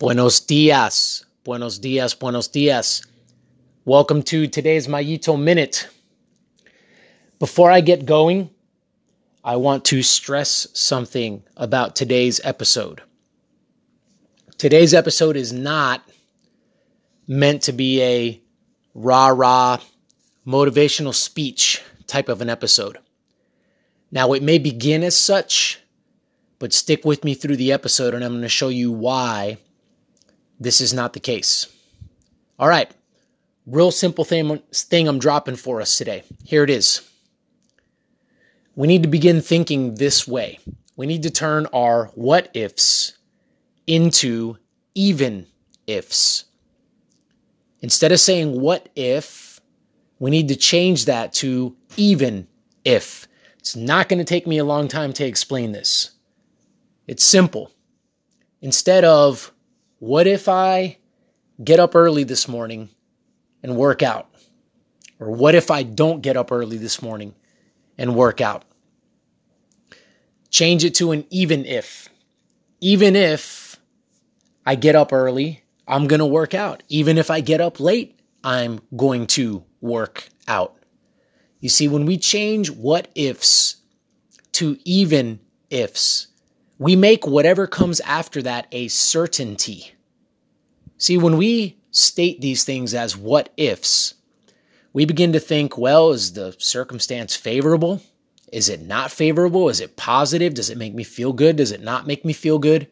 Buenos dias. Buenos dias. Buenos dias. Welcome to today's Mayito Minute. Before I get going, I want to stress something about today's episode. Today's episode is not meant to be a rah rah motivational speech type of an episode. Now, it may begin as such, but stick with me through the episode and I'm going to show you why this is not the case. All right, real simple thing, thing I'm dropping for us today. Here it is. We need to begin thinking this way. We need to turn our what ifs into even ifs. Instead of saying what if, we need to change that to even if. It's not going to take me a long time to explain this. It's simple. Instead of what if I get up early this morning and work out? Or what if I don't get up early this morning and work out? Change it to an even if. Even if I get up early, I'm going to work out. Even if I get up late, I'm going to work out. You see, when we change what ifs to even ifs, we make whatever comes after that a certainty. See, when we state these things as what ifs, we begin to think, well, is the circumstance favorable? Is it not favorable? Is it positive? Does it make me feel good? Does it not make me feel good?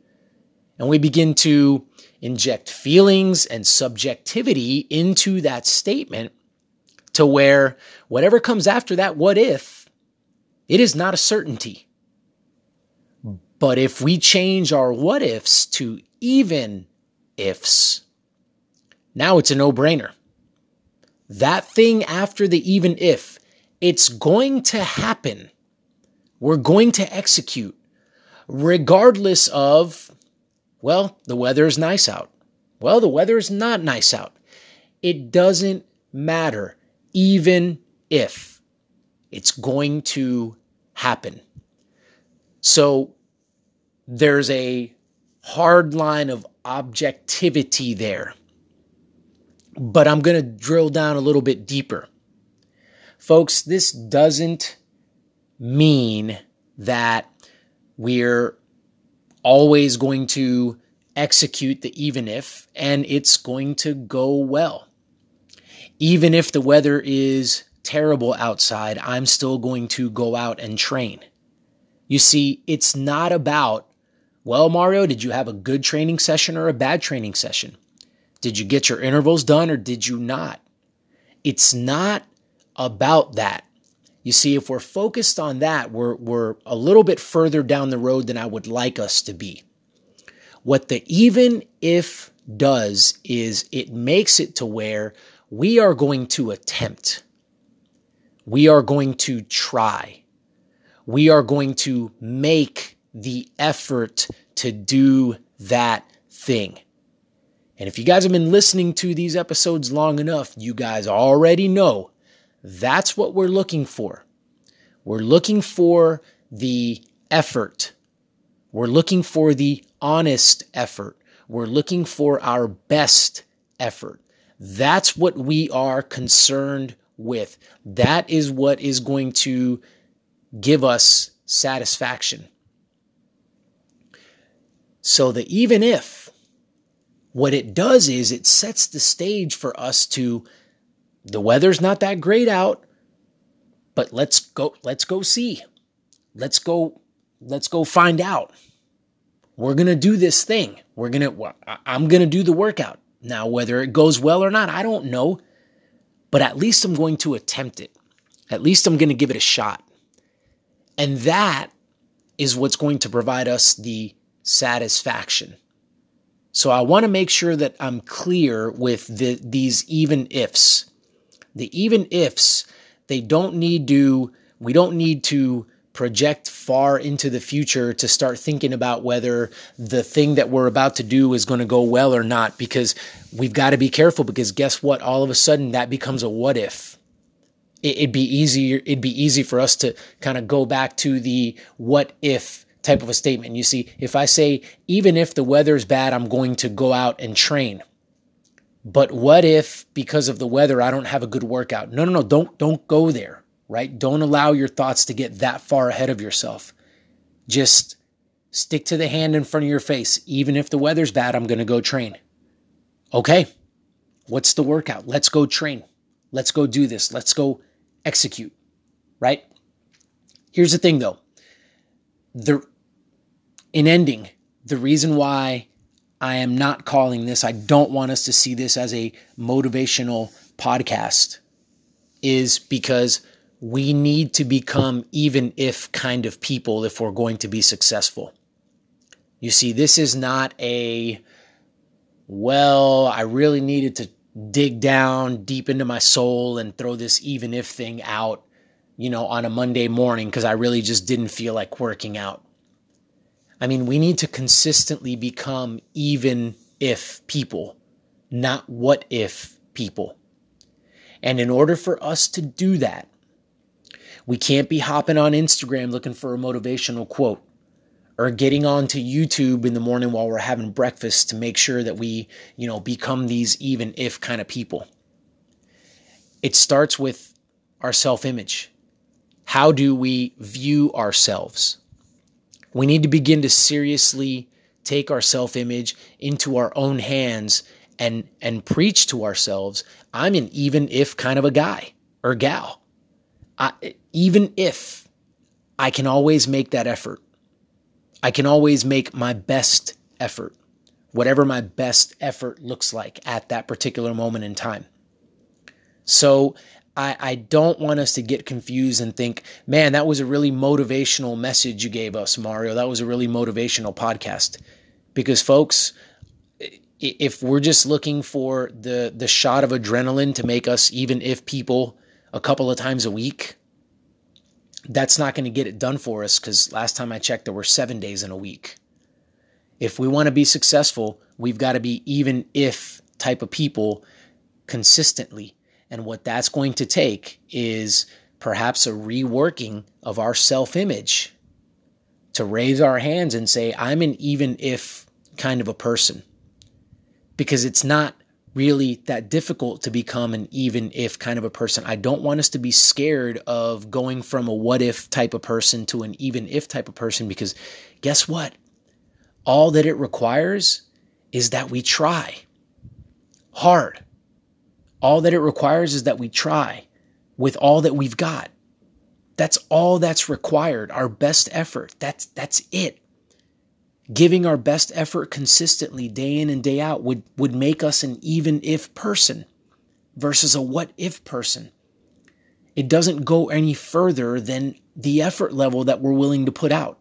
And we begin to inject feelings and subjectivity into that statement to where whatever comes after that what if, it is not a certainty. But if we change our what ifs to even ifs, now it's a no brainer. That thing after the even if, it's going to happen. We're going to execute, regardless of, well, the weather is nice out. Well, the weather is not nice out. It doesn't matter, even if it's going to happen. So there's a hard line of objectivity there. But I'm going to drill down a little bit deeper. Folks, this doesn't mean that we're always going to execute the even if and it's going to go well. Even if the weather is terrible outside, I'm still going to go out and train. You see, it's not about well, Mario, did you have a good training session or a bad training session? Did you get your intervals done or did you not? It's not about that. You see, if we're focused on that, we're, we're a little bit further down the road than I would like us to be. What the even if does is it makes it to where we are going to attempt. We are going to try. We are going to make the effort to do that thing. And if you guys have been listening to these episodes long enough, you guys already know that's what we're looking for. We're looking for the effort. We're looking for the honest effort. We're looking for our best effort. That's what we are concerned with. That is what is going to give us satisfaction. So the even if, what it does is it sets the stage for us to, the weather's not that great out, but let's go, let's go see. Let's go, let's go find out. We're going to do this thing. We're going to, I'm going to do the workout. Now, whether it goes well or not, I don't know, but at least I'm going to attempt it. At least I'm going to give it a shot. And that is what's going to provide us the satisfaction. So I want to make sure that I'm clear with the, these even ifs. The even ifs, they don't need to, we don't need to project far into the future to start thinking about whether the thing that we're about to do is going to go well or not because we've got to be careful because guess what all of a sudden that becomes a what if it'd be easier it'd be easy for us to kind of go back to the what if type of a statement. You see, if I say, even if the weather's bad, I'm going to go out and train. But what if because of the weather I don't have a good workout? No, no, no, don't don't go there, right? Don't allow your thoughts to get that far ahead of yourself. Just stick to the hand in front of your face. Even if the weather's bad, I'm going to go train. Okay. What's the workout? Let's go train. Let's go do this. Let's go execute, right? Here's the thing though. The in ending, the reason why I am not calling this, I don't want us to see this as a motivational podcast, is because we need to become even if kind of people if we're going to be successful. You see, this is not a, well, I really needed to dig down deep into my soul and throw this even if thing out, you know, on a Monday morning because I really just didn't feel like working out. I mean, we need to consistently become even if people, not what if people. And in order for us to do that, we can't be hopping on Instagram looking for a motivational quote or getting onto YouTube in the morning while we're having breakfast to make sure that we, you know, become these even if kind of people. It starts with our self image. How do we view ourselves? We need to begin to seriously take our self image into our own hands and, and preach to ourselves I'm an even if kind of a guy or gal. I, even if I can always make that effort, I can always make my best effort, whatever my best effort looks like at that particular moment in time. So I, I don't want us to get confused and think, man, that was a really motivational message you gave us, Mario. That was a really motivational podcast. Because, folks, if we're just looking for the the shot of adrenaline to make us even if people a couple of times a week that's not going to get it done for us cuz last time I checked there were 7 days in a week if we want to be successful we've got to be even if type of people consistently and what that's going to take is perhaps a reworking of our self image to raise our hands and say, I'm an even if kind of a person. Because it's not really that difficult to become an even if kind of a person. I don't want us to be scared of going from a what if type of person to an even if type of person because guess what? All that it requires is that we try hard. All that it requires is that we try with all that we've got. That's all that's required. Our best effort. That's that's it. Giving our best effort consistently day in and day out would, would make us an even if person versus a what if person. It doesn't go any further than the effort level that we're willing to put out.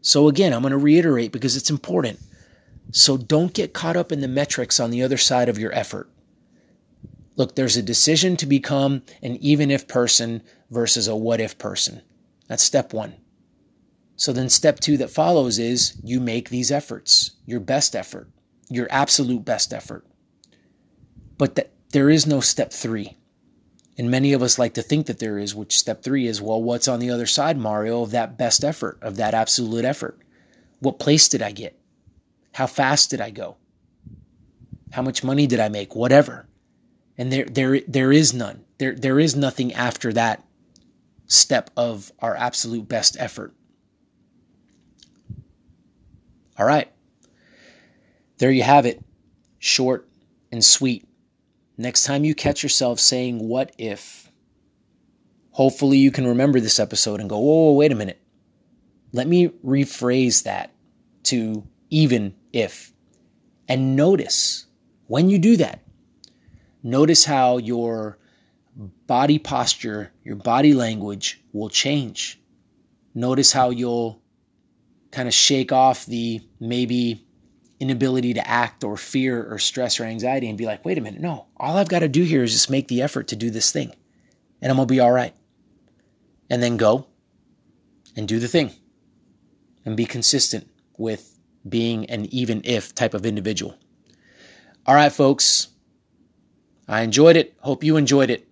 So again, I'm going to reiterate because it's important. So don't get caught up in the metrics on the other side of your effort. Look, there's a decision to become an even if person versus a what if person. That's step one. So then step two that follows is you make these efforts, your best effort, your absolute best effort. But that there is no step three. And many of us like to think that there is, which step three is, well, what's on the other side, Mario, of that best effort, of that absolute effort? What place did I get? How fast did I go? How much money did I make? Whatever and there there there is none. There there is nothing after that step of our absolute best effort. All right. There you have it. Short and sweet. Next time you catch yourself saying what if, hopefully you can remember this episode and go, whoa, wait a minute. Let me rephrase that to even if. And notice when you do that, notice how your body posture, your body language will change. Notice how you'll kind of shake off the maybe inability to act or fear or stress or anxiety and be like, wait a minute, no, all I've got to do here is just make the effort to do this thing and I'm going to be all right. And then go and do the thing and be consistent with being an even if type of individual. All right, folks. I enjoyed it. Hope you enjoyed it.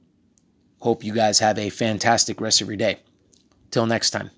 Hope you guys have a fantastic rest of your day. Till next time.